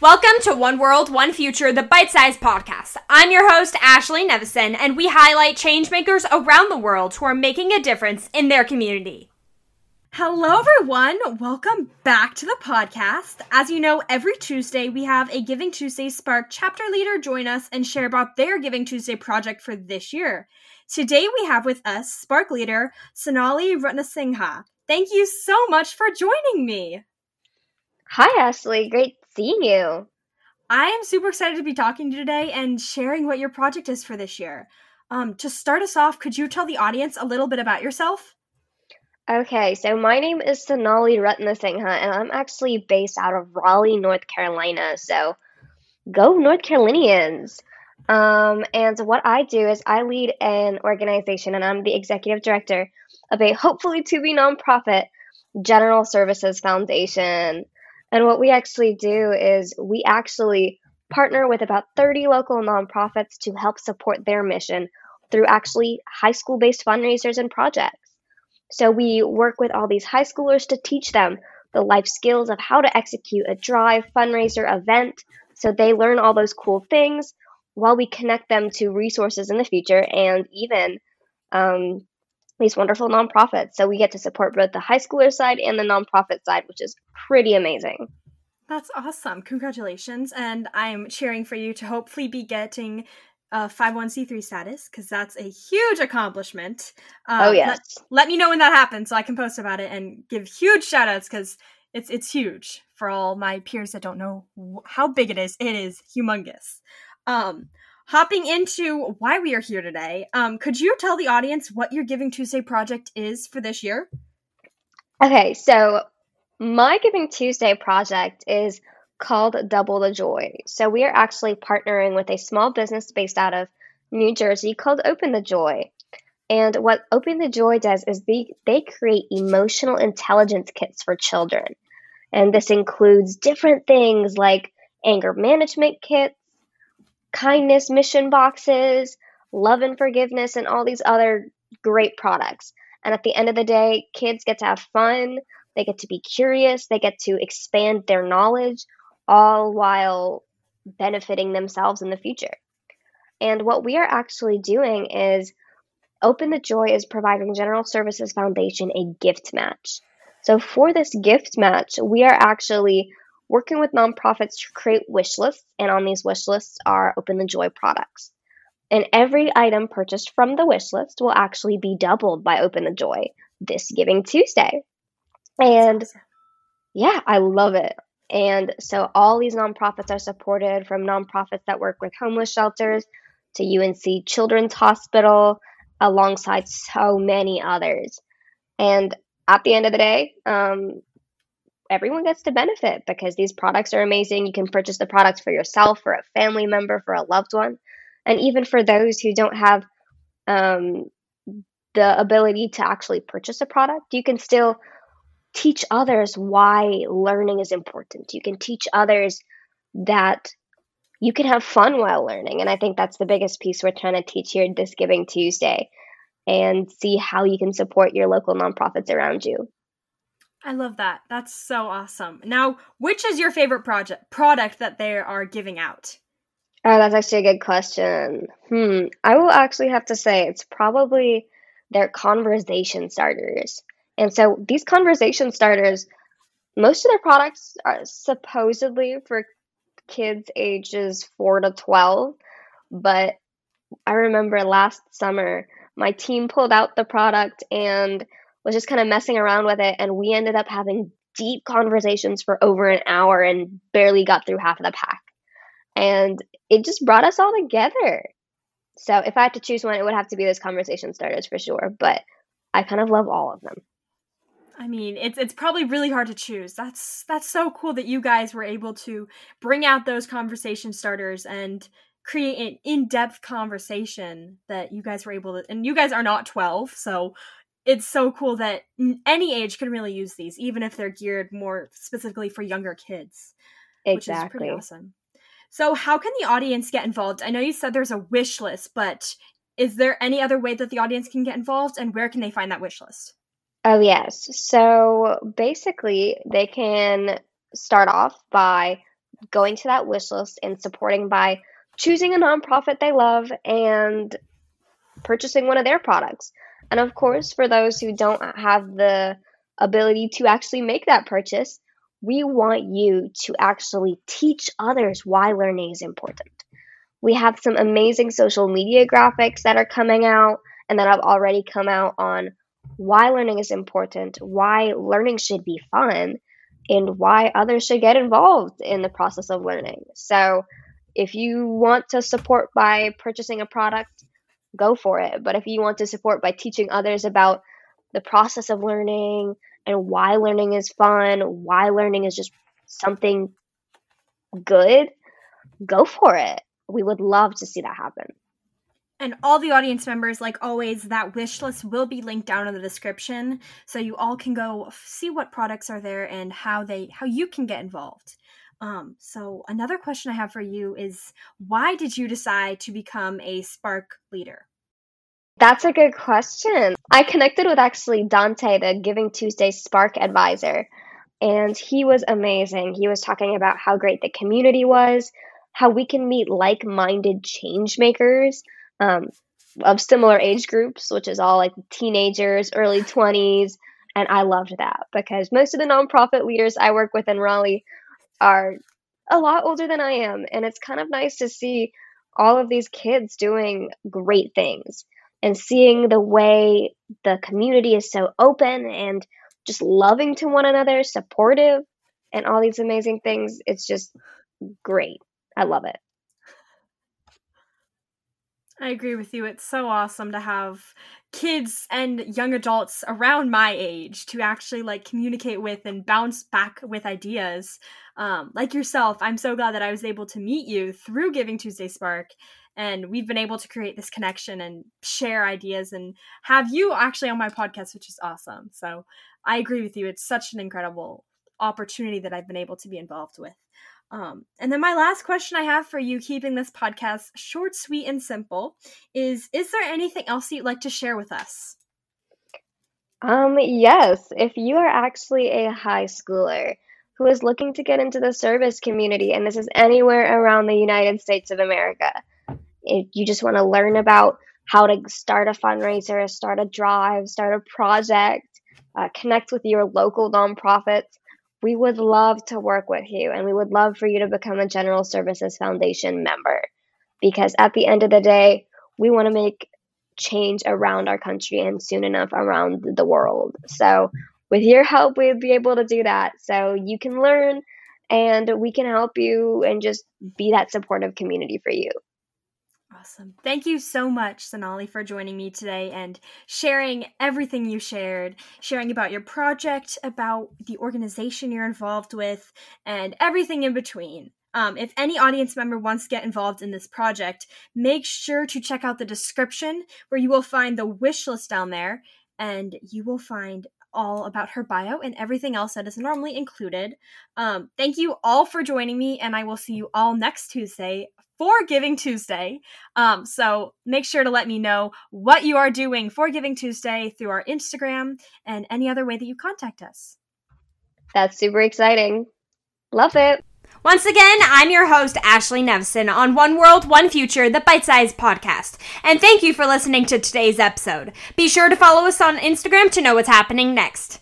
Welcome to One World, One Future, the bite sized podcast. I'm your host, Ashley Nevison, and we highlight changemakers around the world who are making a difference in their community. Hello, everyone. Welcome back to the podcast. As you know, every Tuesday we have a Giving Tuesday Spark chapter leader join us and share about their Giving Tuesday project for this year. Today we have with us Spark leader Sonali Ratnasingha. Thank you so much for joining me. Hi, Ashley. Great seeing you. I am super excited to be talking to you today and sharing what your project is for this year. Um, to start us off, could you tell the audience a little bit about yourself? Okay, so my name is Sonali Ratnasingha, and I'm actually based out of Raleigh, North Carolina. So go North Carolinians. Um, and what I do is I lead an organization, and I'm the executive director of a hopefully to be nonprofit General Services Foundation. And what we actually do is we actually partner with about 30 local nonprofits to help support their mission through actually high school based fundraisers and projects. So we work with all these high schoolers to teach them the life skills of how to execute a drive, fundraiser, event. So they learn all those cool things while we connect them to resources in the future and even um, these wonderful nonprofits. So we get to support both the high schooler side and the nonprofit side, which is pretty amazing. That's awesome. Congratulations. And I'm cheering for you to hopefully be getting uh, 501c3 status because that's a huge accomplishment. Uh, oh, yes. Let, let, me know when that happens so I can post about it and give huge shout outs because it's, it's huge for all my peers that don't know how big it is. It is humongous. Um, hopping into why we are here today, um, could you tell the audience what your Giving Tuesday project is for this year? Okay, so my Giving Tuesday project is called Double the Joy. So we are actually partnering with a small business based out of New Jersey called Open the Joy. And what Open the Joy does is they, they create emotional intelligence kits for children. And this includes different things like anger management kits, kindness mission boxes, love and forgiveness, and all these other great products. And at the end of the day, kids get to have fun, they get to be curious, they get to expand their knowledge, all while benefiting themselves in the future. And what we are actually doing is Open the Joy is providing General Services Foundation a gift match. So for this gift match, we are actually working with nonprofits to create wish lists, and on these wish lists are Open the Joy products. And every item purchased from the wish list will actually be doubled by Open the Joy this Giving Tuesday. And yeah, I love it. And so all these nonprofits are supported from nonprofits that work with homeless shelters to UNC Children's Hospital, alongside so many others. And at the end of the day, um, everyone gets to benefit because these products are amazing. You can purchase the products for yourself, for a family member, for a loved one, and even for those who don't have um, the ability to actually purchase a product, you can still teach others why learning is important. You can teach others that you can have fun while learning. And I think that's the biggest piece we're trying to teach here this Giving Tuesday and see how you can support your local nonprofits around you. I love that. That's so awesome. Now, which is your favorite project product that they are giving out? Oh, that's actually a good question. Hmm. I will actually have to say it's probably their conversation starters. And so these conversation starters, most of their products are supposedly for kids ages 4 to 12, but I remember last summer my team pulled out the product and was just kind of messing around with it. And we ended up having deep conversations for over an hour and barely got through half of the pack. And it just brought us all together. So if I had to choose one, it would have to be those conversation starters for sure. But I kind of love all of them. I mean, it's it's probably really hard to choose. That's that's so cool that you guys were able to bring out those conversation starters and create an in-depth conversation that you guys were able to and you guys are not 12, so it's so cool that any age can really use these, even if they're geared more specifically for younger kids. Exactly. Which is pretty awesome. So, how can the audience get involved? I know you said there's a wish list, but is there any other way that the audience can get involved, and where can they find that wish list? Oh, yes. So, basically, they can start off by going to that wish list and supporting by choosing a nonprofit they love and purchasing one of their products. And of course, for those who don't have the ability to actually make that purchase, we want you to actually teach others why learning is important. We have some amazing social media graphics that are coming out and that have already come out on why learning is important, why learning should be fun, and why others should get involved in the process of learning. So, if you want to support by purchasing a product, go for it. But if you want to support by teaching others about the process of learning and why learning is fun, why learning is just something good, go for it. We would love to see that happen. And all the audience members, like always, that wish list will be linked down in the description, so you all can go see what products are there and how they how you can get involved. Um, so another question I have for you is why did you decide to become a Spark leader? That's a good question. I connected with actually Dante, the Giving Tuesday Spark advisor, and he was amazing. He was talking about how great the community was, how we can meet like minded change makers um, of similar age groups, which is all like teenagers, early 20s. And I loved that because most of the nonprofit leaders I work with in Raleigh are a lot older than I am. And it's kind of nice to see all of these kids doing great things and seeing the way the community is so open and just loving to one another, supportive, and all these amazing things. It's just great. I love it. I agree with you. It's so awesome to have kids and young adults around my age to actually like communicate with and bounce back with ideas. Um, like yourself, I'm so glad that I was able to meet you through Giving Tuesday Spark. And we've been able to create this connection and share ideas and have you actually on my podcast, which is awesome. So I agree with you. It's such an incredible opportunity that I've been able to be involved with. Um, and then my last question I have for you, keeping this podcast short, sweet, and simple, is: Is there anything else you'd like to share with us? Um, yes. If you are actually a high schooler who is looking to get into the service community, and this is anywhere around the United States of America, if you just want to learn about how to start a fundraiser, start a drive, start a project, uh, connect with your local nonprofits, we would love to work with you and we would love for you to become a General Services Foundation member because at the end of the day, we want to make change around our country and soon enough around the world. So, with your help, we'd be able to do that. So, you can learn and we can help you and just be that supportive community for you. Awesome. Thank you so much, Sonali, for joining me today and sharing everything you shared, sharing about your project, about the organization you're involved with, and everything in between. Um, if any audience member wants to get involved in this project, make sure to check out the description where you will find the wish list down there and you will find all about her bio and everything else that is normally included. Um, thank you all for joining me, and I will see you all next Tuesday for Giving Tuesday. Um, so make sure to let me know what you are doing for Giving Tuesday through our Instagram and any other way that you contact us. That's super exciting. Love it. Once again, I'm your host, Ashley Nevison, on One World, One Future, the Bite Size Podcast. And thank you for listening to today's episode. Be sure to follow us on Instagram to know what's happening next.